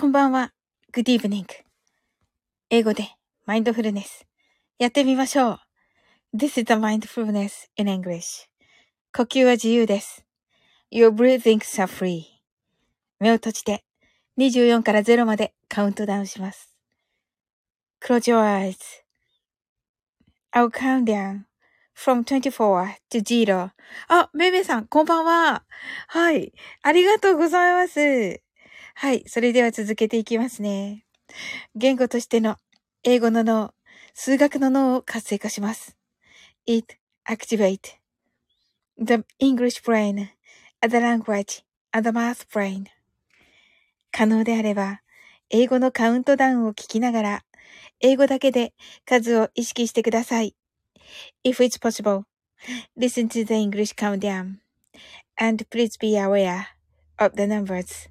こんばんは。Good evening. 英語でマインドフルネス。やってみましょう。This is the mindfulness in English. 呼吸は自由です。Your breathings are free. 目を閉じて24から0までカウントダウンします。Close your eyes. I'll count down from 24 to 0. あ、めいめいさん、こんばんは。はい。ありがとうございます。はい。それでは続けていきますね。言語としての英語の脳、数学の脳を活性化します。It activate the English brain, the language, and the math brain. 可能であれば、英語のカウントダウンを聞きながら、英語だけで数を意識してください。If it's possible, listen to the English countdown, and please be aware of the numbers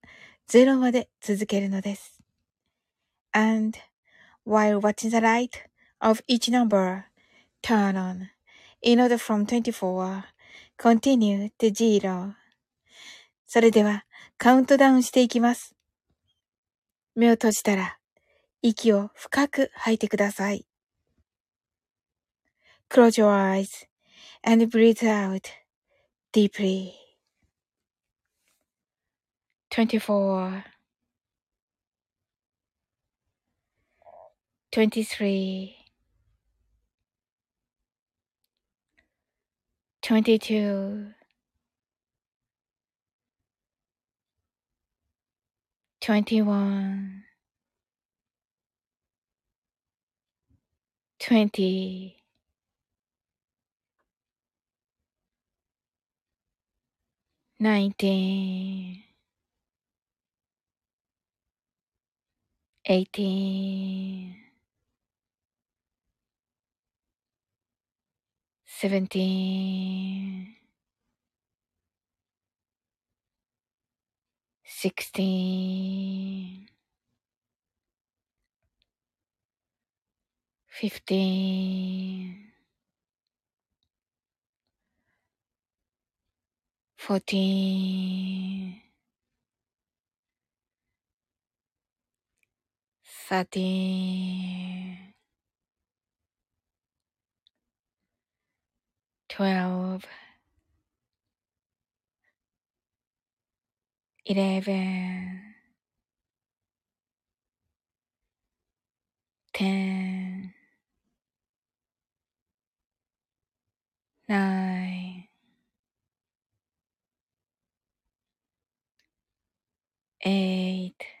0まで続けるのです。And while watching the light of each number turn on in order from 24 continue to zero それではカウントダウンしていきます。目を閉じたら息を深く吐いてください。Close your eyes and breathe out deeply. 24 23 22 21 20 19 18 17 16 15 14 13 12 11 10 9 8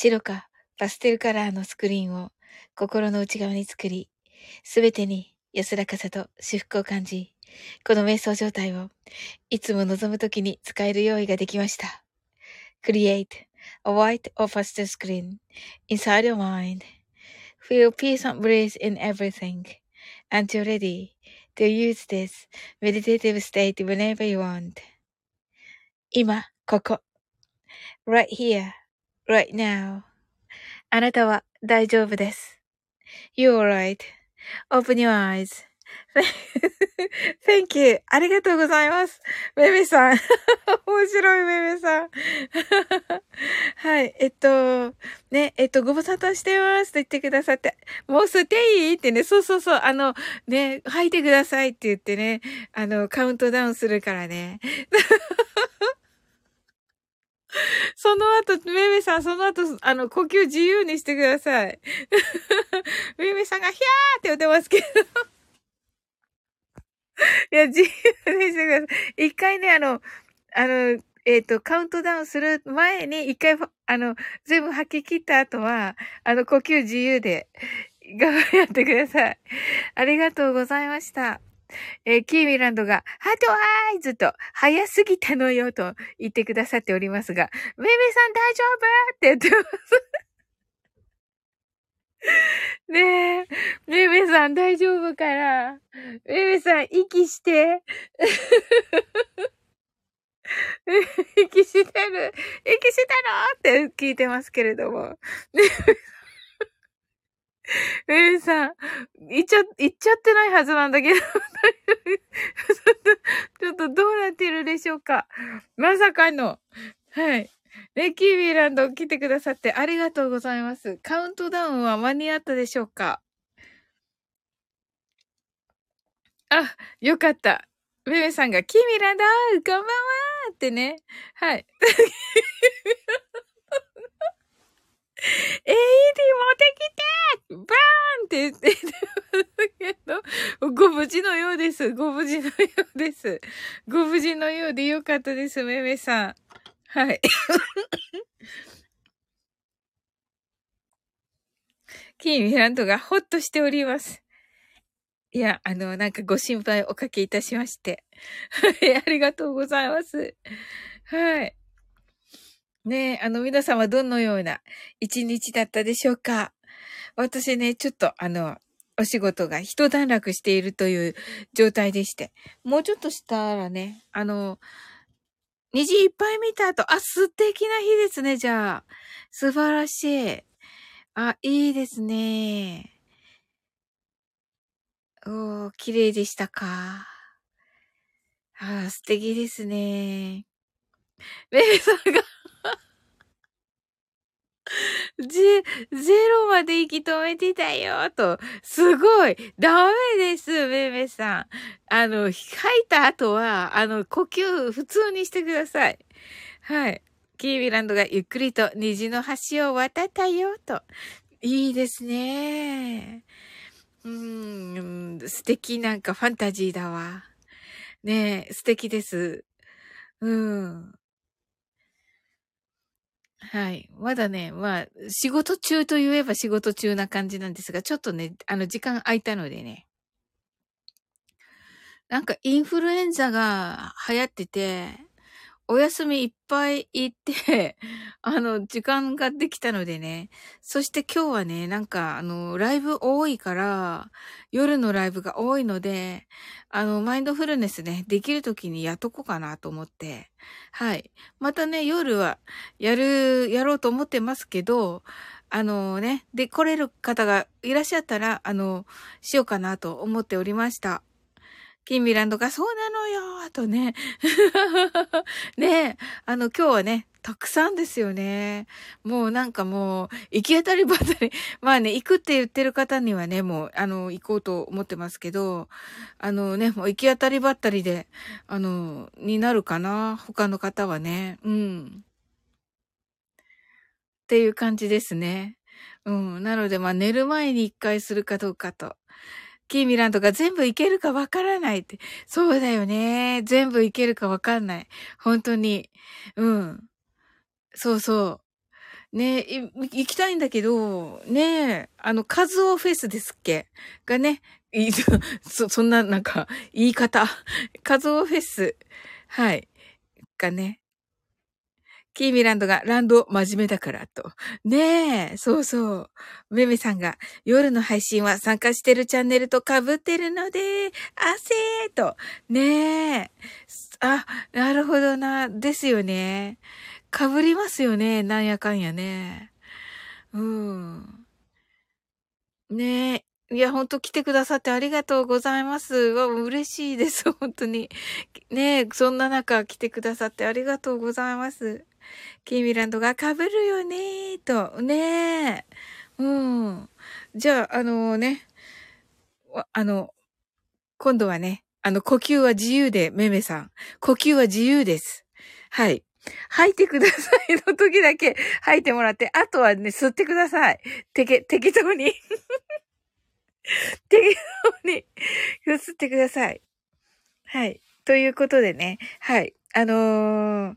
白かパステルカラーのスクリーンを心の内側に作り、すべてに安らかさと至福を感じ、この瞑想状態をいつも望むときに使える用意ができました。Create a white or pastel screen inside your mind. Feel peace and bliss in everything until ready to use this meditative state whenever you want. 今、ここ。right here, right now. あなたは大丈夫です。You're right.Open your eyes. Thank you. ありがとうございます。めめさん。面白いめめさん。はい。えっと、ね、えっと、ご無沙汰してますと言ってくださって、もう吸っていいってね、そうそうそう、あの、ね、吐いてくださいって言ってね、あの、カウントダウンするからね。その後、めめさん、その後、あの、呼吸自由にしてください。めめさんが、ひゃーって言ってますけど。いや、自由にしてください。一回ね、あの、あの、えっ、ー、と、カウントダウンする前に、一回、あの、全部吐き切った後は、あの、呼吸自由で、頑張やってください。ありがとうございました。えー、キーミランドが、ハートアイズと、早すぎたのよと言ってくださっておりますが、メメさん大丈夫って言ってます。ねえ、メメさん大丈夫かなメメさん息して。息してる。息してろって聞いてますけれども。メ イさん、言っちゃ、言っちゃってないはずなんだけど、ちょっとどうなってるでしょうかまさかの、はい。ね、キービーランド来てくださってありがとうございます。カウントダウンは間に合ったでしょうかあ、よかった。メメさんが、キーミランドこんばんはってね。はい。AED 持ってきてバーンって言ってるけど、ご無事のようです。ご無事のようです。ご無事のようでよかったです、めめさん。はい。キーミランドがほっとしております。いや、あの、なんかご心配おかけいたしまして。はい、ありがとうございます。はい。ねえ、あの、皆さんはどのような一日だったでしょうか？私ね、ちょっとあの、お仕事が一段落しているという状態でして、もうちょっとしたらね、あの、虹いっぱい見た後、あ、素敵な日ですね、じゃあ。素晴らしい。あ、いいですね。おー、綺麗でしたか。あ、素敵ですね。ベルさんが ゼ、ゼロまで息止めてたよ、と。すごい。ダメです、めめさん。あの、吐いた後は、あの、呼吸普通にしてください。はい。キービランドがゆっくりと虹の橋を渡ったよ、と。いいですね。うん、素敵なんかファンタジーだわ。ねえ、素敵です。うん。はい。まだね、まあ、仕事中と言えば仕事中な感じなんですが、ちょっとね、あの、時間空いたのでね。なんかインフルエンザが流行ってて、お休みいっぱい行って、あの、時間ができたのでね。そして今日はね、なんか、あの、ライブ多いから、夜のライブが多いので、あの、マインドフルネスね、できる時にやっとこうかなと思って。はい。またね、夜は、やる、やろうと思ってますけど、あのね、で、来れる方がいらっしゃったら、あの、しようかなと思っておりました。キンミランドが、そうなのよとね。ねあの、今日はね、たくさんですよね。もうなんかもう、行き当たりばったり、まあね、行くって言ってる方にはね、もう、あの、行こうと思ってますけど、あのね、もう行き当たりばったりで、あの、になるかな他の方はね。うん。っていう感じですね。うん。なので、まあ寝る前に一回するかどうかと。キーミランドが全部いけるかわからないって。そうだよね。全部いけるかわかんない。本当に。うん。そうそう。ね行きたいんだけど、ねあの、カズオフェスですっけ？がね、そ、そんな、なんか、言い方。カズオフェス。はい。がね、キーミランドがランド真面目だからと。ねえ、そうそう。メメさんが夜の配信は参加してるチャンネルと被ってるので、汗ーと。ねえ。あ、なるほどな。ですよね。被りますよね。なんやかんやね。うん。ねえ。いや、ほんと来てくださってありがとうございます。わ、嬉しいです。本当に。ねえ、そんな中来てくださってありがとうございます。キーミランドが被るよねーと。ねえ。うん。じゃあ、あのね。あの、今度はね、あの、呼吸は自由で、めめさん。呼吸は自由です。はい。吐いてくださいの時だけ 吐いてもらって、あとはね、吸ってください。てけ、適当に 適当に吸ってください。はい。ということでね、はい。あのー、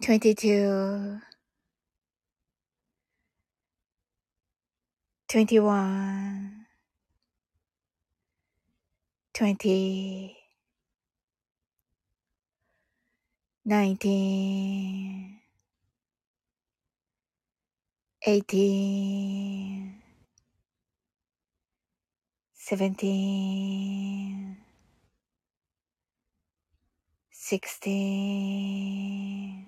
22 21 20 19 18 17 16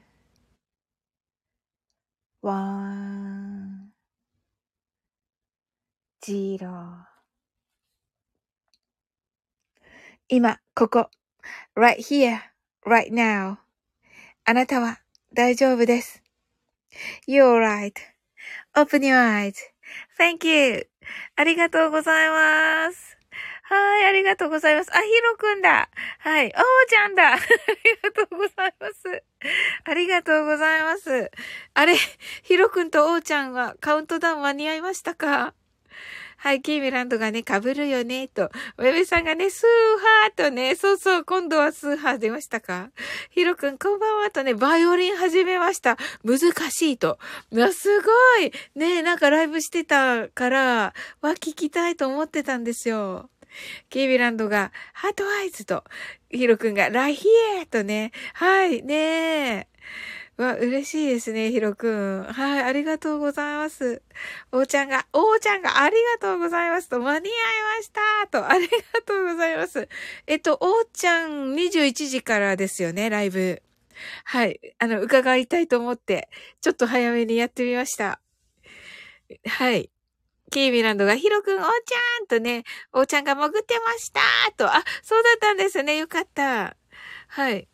one, zero 今、ここ。right here, right now. あなたは大丈夫です。You're right.Open your eyes.Thank you. ありがとうございます。はい、ありがとうございます。あ、ひろくんだ。はい、おーちゃんだ。ありがとうございます。ありがとうございます。あれ、ひろくんとおーちゃんはカウントダウン間に合いましたか？はい、キーミランドがね、被るよね、と。ウェベさんがね、スーハーとね、そうそう、今度はスーハー出ましたか？ヒロくん、こんばんはとね、バイオリン始めました。難しいと。すごいねなんかライブしてたから、は聞きたいと思ってたんですよ。キービランドが、ハートアイズと、ヒロくんが、ラヒエーとね、はい、ねえ。わ、嬉しいですね、ひろくん。はい、ありがとうございます。おーちゃんが、おーちゃんがありがとうございますと、間に合いましたと、ありがとうございます。えっと、おーちゃん21時からですよね、ライブ。はい、あの、伺いたいと思って、ちょっと早めにやってみました。はい。キーミランドが、ヒロくん、おーちゃんとね、おーちゃんが潜ってましたと、あ、そうだったんですね。よかった。はい。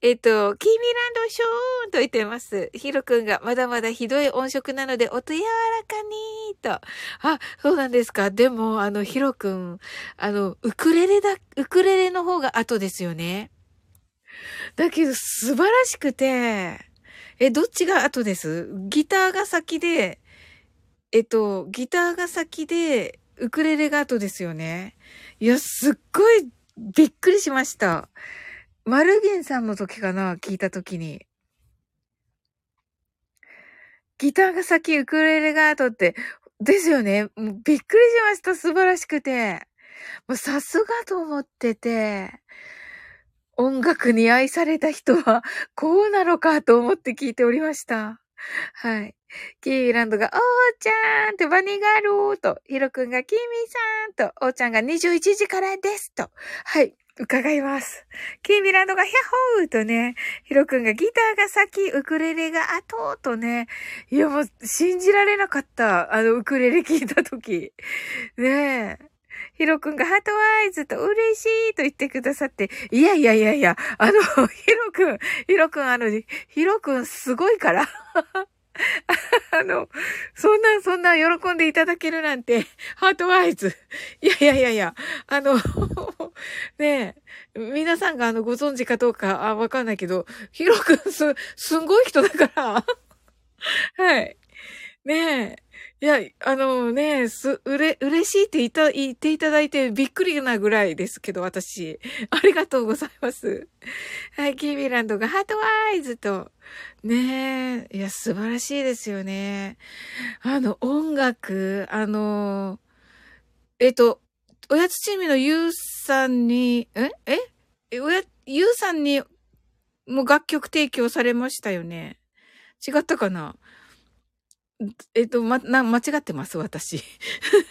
えっ、と、キーミランドショーンと言ってます。ヒロくんがまだまだひどい音色なので音柔らかにと。あ、そうなんですか。でも、あの、ヒロくん、あの、ウクレレだ、ウクレレの方が後ですよね。だけど、素晴らしくて、え、どっちが後です？ギターが先で、えっと、ギターが先で、ウクレレが後ですよね。いや、すっごいびっくりしました。マルゲンさんの時かな聞いた時に。ギターが先、ウクレレが後って、ですよね。びっくりしました。素晴らしくて。もうさすがと思ってて。音楽に愛された人は、こうなのかと思って聞いておりました。はい。キーランドが、おーちゃんとバニーガールーと、ヒロくんがキミさんと、おーちゃんが21時からですと。はい。伺います。キーミランドがヒャホーとね、ヒロくんがギターが先、ウクレレが後とね、いやもう信じられなかった。あの、ウクレレ聞いたとき。ねえ。ヒロくんがハートワイズと嬉しいと言ってくださって、いやいやいやいや、あの、ヒロくん、ヒロくん、あの、ヒロくんすごいから。あの、そんな、そんな喜んでいただけるなんて、ハートワイズ。いやいやいやいや、あの、ねえ、皆さんがあの、ご存知かどうか、あ、わかんないけど、ヒロくんす、すんごい人だから。はい。ねえ。いや、あのね、す、うれ、嬉しいって言った、言っていただいてびっくりなぐらいですけど、私。ありがとうございます。はい、キービランドがハートワイズと。ねえ、いや、素晴らしいですよね。あの、音楽、あの、えっと、おやつチームのゆうさんに、え？え？おや、ゆうさんにも楽曲提供されましたよね。違ったかな？えっと、ま、な、間違ってます、私。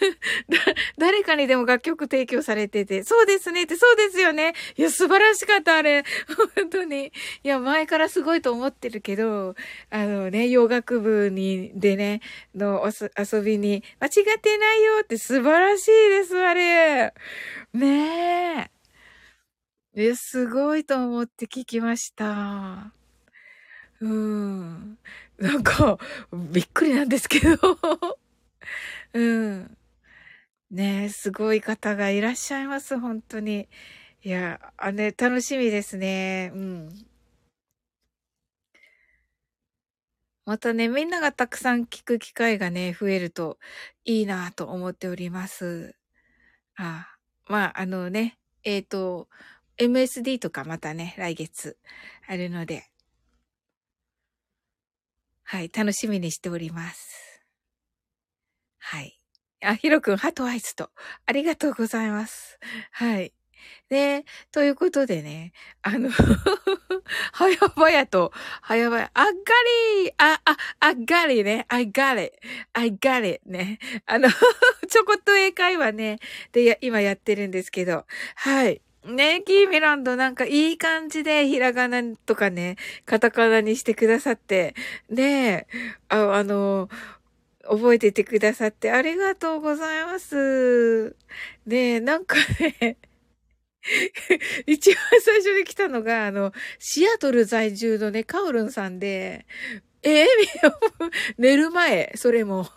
誰かにでも楽曲提供されてて、そうですねって、そうですよね。いや、素晴らしかった、あれ。本当に。いや、前からすごいと思ってるけど、あのね、洋楽部に、でね、の遊びに、間違ってないよって素晴らしいです、あれ。ねえ。え、すごいと思って聞きました。うん。なんか、びっくりなんですけど。うん。ねえ、すごい方がいらっしゃいます、本当に。いや、あね、楽しみですね。うん。またね、みんながたくさん聞く機会がね、増えるといいなと思っております。あまあ、あのね、えっ、ー、と、MSD とかまたね、来月あるので、はい、楽しみにしております。はい。あ、ひろくん、ハトアイスと。ありがとうございます。はい。で、ということでね、あのはやばやと、はやばや、あっがりあ、あ、あっがりね、I got it, I got it ね。あの ちょこっと英会話ね、で、今やってるんですけど、はい。ねえキーミランドなんかいい感じでひらがなとかね、カタカナにしてくださって、ねあ、あの、覚えててくださってありがとうございます。ねえなんかね、一番最初に来たのが、あの、シアトル在住のね、カオルンさんで、えー、寝る前、それも。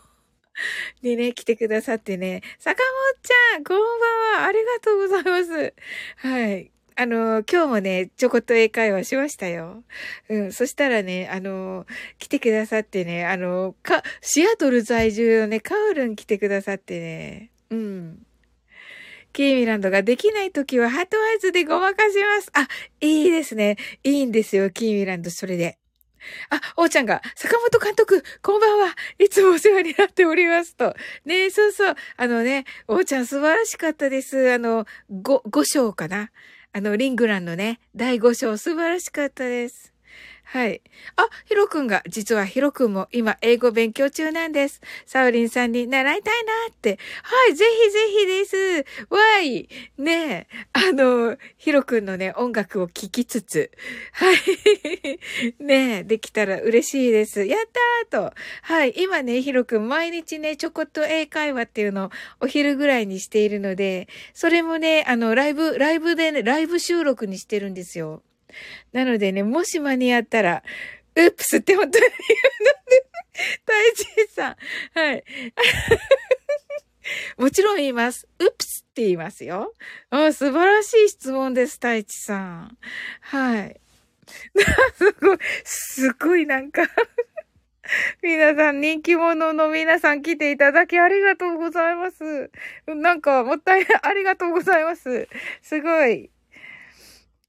にね、来てくださってね、坂本ちゃん、こんばんは、ありがとうございます。はい。あの、今日もね、ちょこっと英会話しましたよ。うん。そしたらね、あの、来てくださってね、あの、か、シアトル在住のね、カウルン来てくださってね、うん。キーミランドができないときはハートアイズでごまかします。あ、いいですね。いいんですよ、キーミランド、それで。あ、おーちゃんが、坂本監督、こんばんは。いつもお世話になっておりますと。ねそうそう。あのね、おーちゃん素晴らしかったです。あの、5、5章かな。あの、リングランのね、第5章素晴らしかったです。はい。あ、ヒロくんが、実はヒロくんも今英語勉強中なんです。サウリンさんに習いたいなって。はい、ぜひぜひです。わい。ねえ、あの、ヒロくんのね、音楽を聴きつつ。はい。ねえ、できたら嬉しいです。やったーと。はい。今ね、ヒロくん毎日ね、ちょこっと英会話っていうのをお昼ぐらいにしているので、それもね、あの、ライブ、ライブでね、ライブ収録にしてるんですよ。なのでね、もし間に合ったら、うっプスって本当に言うので、大地さん。はい。もちろん言います。うっプスって言いますよ。あ素晴らしい質問です、太一さん。はい。すごい、すごいなんか皆さん、人気者の皆さん来ていただきありがとうございます。なんか、もったいない、ありがとうございます。すごい。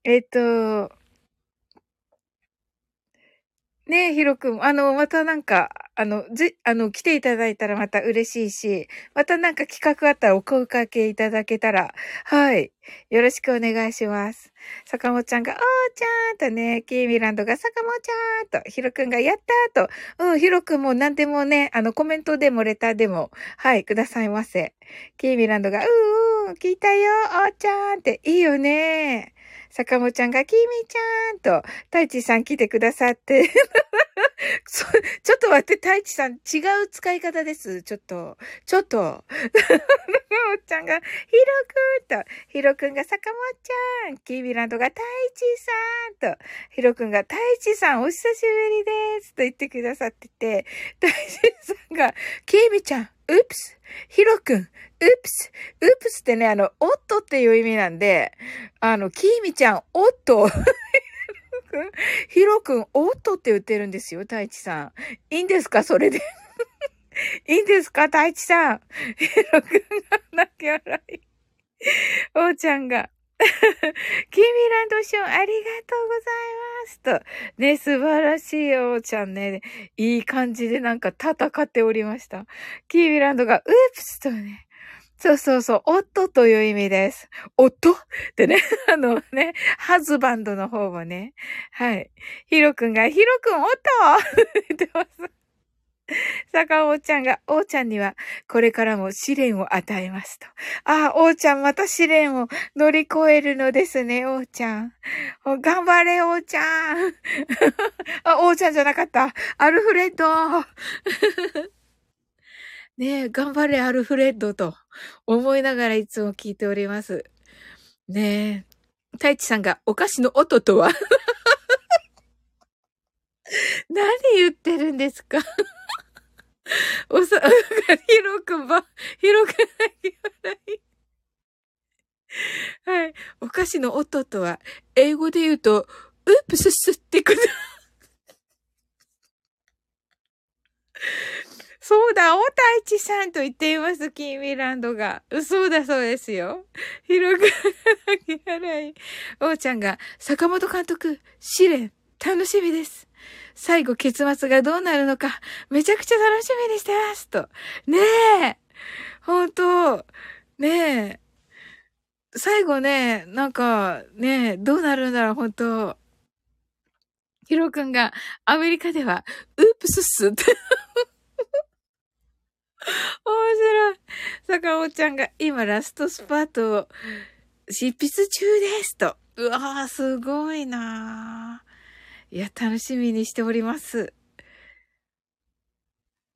えっと、ねえ、ひろくん。あの、またなんか、あの、じ、あの、来ていただいたらまた嬉しいし、またなんか企画あったらお声かけいただけたら、はい。よろしくお願いします。坂本ちゃんが、おーちゃんとね、キーミランドが坂本ちゃんと、ひろくんがやったーと、うん、ひろくんも何でもね、あの、コメントでもレターでも、はい、くださいませ。キーミランドが、うーうー、聞いたよ、おーちゃんって、いいよね坂本ちゃんが、きみちゃんと、太一さん来てくださって。ちょっと待って、太一さん、違う使い方です。ちょっと、ちょっと。おっちゃんが、ひろくんと、ひろくんが坂本ちゃん、キービランドが太一さんと、ひろくんが太一さんお久しぶりです。と言ってくださってて、太一さんが、キービちゃん、うっプヒロくん、うっプス、うっプスってね、あの、おっとっていう意味なんで、あの、きーみちゃん、おっと。ヒロくん、おっとって言ってるんですよ、太一さん。いいんですかそれで。いいんですか太一さん。ヒロくんが泣き笑い。おうちゃんが。キミランドション、ありがとうございますと。ね、素晴らしいおーちゃんね。いい感じでなんか戦っておりました。キミランドが、ウープスとね。そうそうそう、夫という意味です。夫ってね、あのね、ハズバンドの方もね。はい。ヒロくんが、ヒロくん、夫言ってます。坂尾ちゃんが、おーちゃんには、これからも試練を与えますと。ああ、おーちゃん、また試練を乗り越えるのですね、おーちゃん。頑張れ、おーちゃん。あ、おーちゃんじゃなかった。アルフレッド。ねえ、頑張れ、アルフレッドと思いながらいつも聞いております。ねえ。太一さんがお菓子の音とは？何言ってるんですか？おさ、ひろくば、ひろくん言わない。はい。お菓子の音とは、英語で言うと、ウープススってくる。そうだ、おたいちさんと言っています、キーミランドが。そうだそうですよ。ひろく泣き払い。おーちゃんが、坂本監督、試練、楽しみです。最後結末がどうなるのか、めちゃくちゃ楽しみにしてます。と。ねえ。ほんと。ねえ。最後ね、なんか、ねえ、どうなるんだろう、ほんと。ヒロくんが、アメリカでは、ウープスッスって 面白い。坂尾ちゃんが今ラストスパートを執筆中ですと。うわー、すごいなぁいや、楽しみにしております。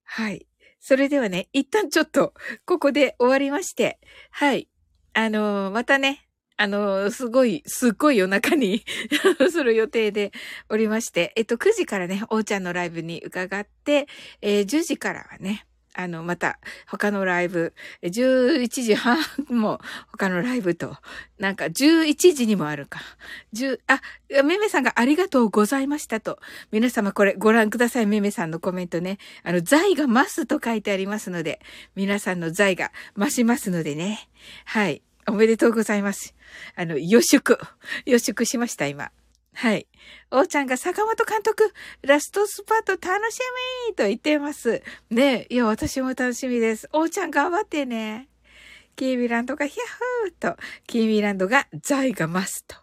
はい。それではね、一旦ちょっと、ここで終わりまして、はい。あのー、またね、あのー、すごい、すっごい夜中に する予定でおりまして、えっと、9時からね、おうちゃんのライブに伺って、えー、10時からはね、あの、また、他のライブ、11時半も他のライブと、なんか11時にもあるか。10、あ、めめさんがありがとうございましたと。皆様これご覧ください。めめさんのコメントね。あの、財が増すと書いてありますので、皆さんの財が増しますのでね。はい。おめでとうございます。あの、予祝。予祝しました、今。はい。おーちゃんが坂本監督、ラストスパート楽しみと言っています。ねいや、私も楽しみです。おーちゃん頑張ってね。キーミランドがヒャッフーと、キーミランドが財が増すと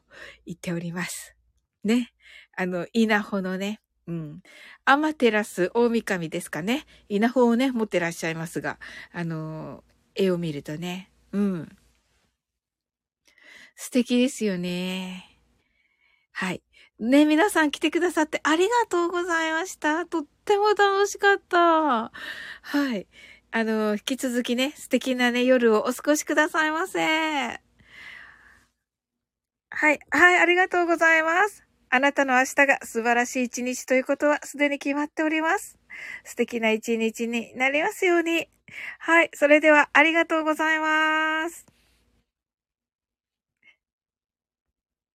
言っております。ね。あの、稲穂のね、うん。アマテラス大神ですかね。稲穂をね、持ってらっしゃいますが、あの、絵を見るとね、うん。素敵ですよね。はい。ね、皆さん来てくださってありがとうございました。とっても楽しかった。はい。あの、引き続きね、素敵なね、夜をお過ごしくださいませ。はい。はい、ありがとうございます。あなたの明日が素晴らしい一日ということはすでに決まっております。素敵な一日になりますように。はい。それではありがとうございます。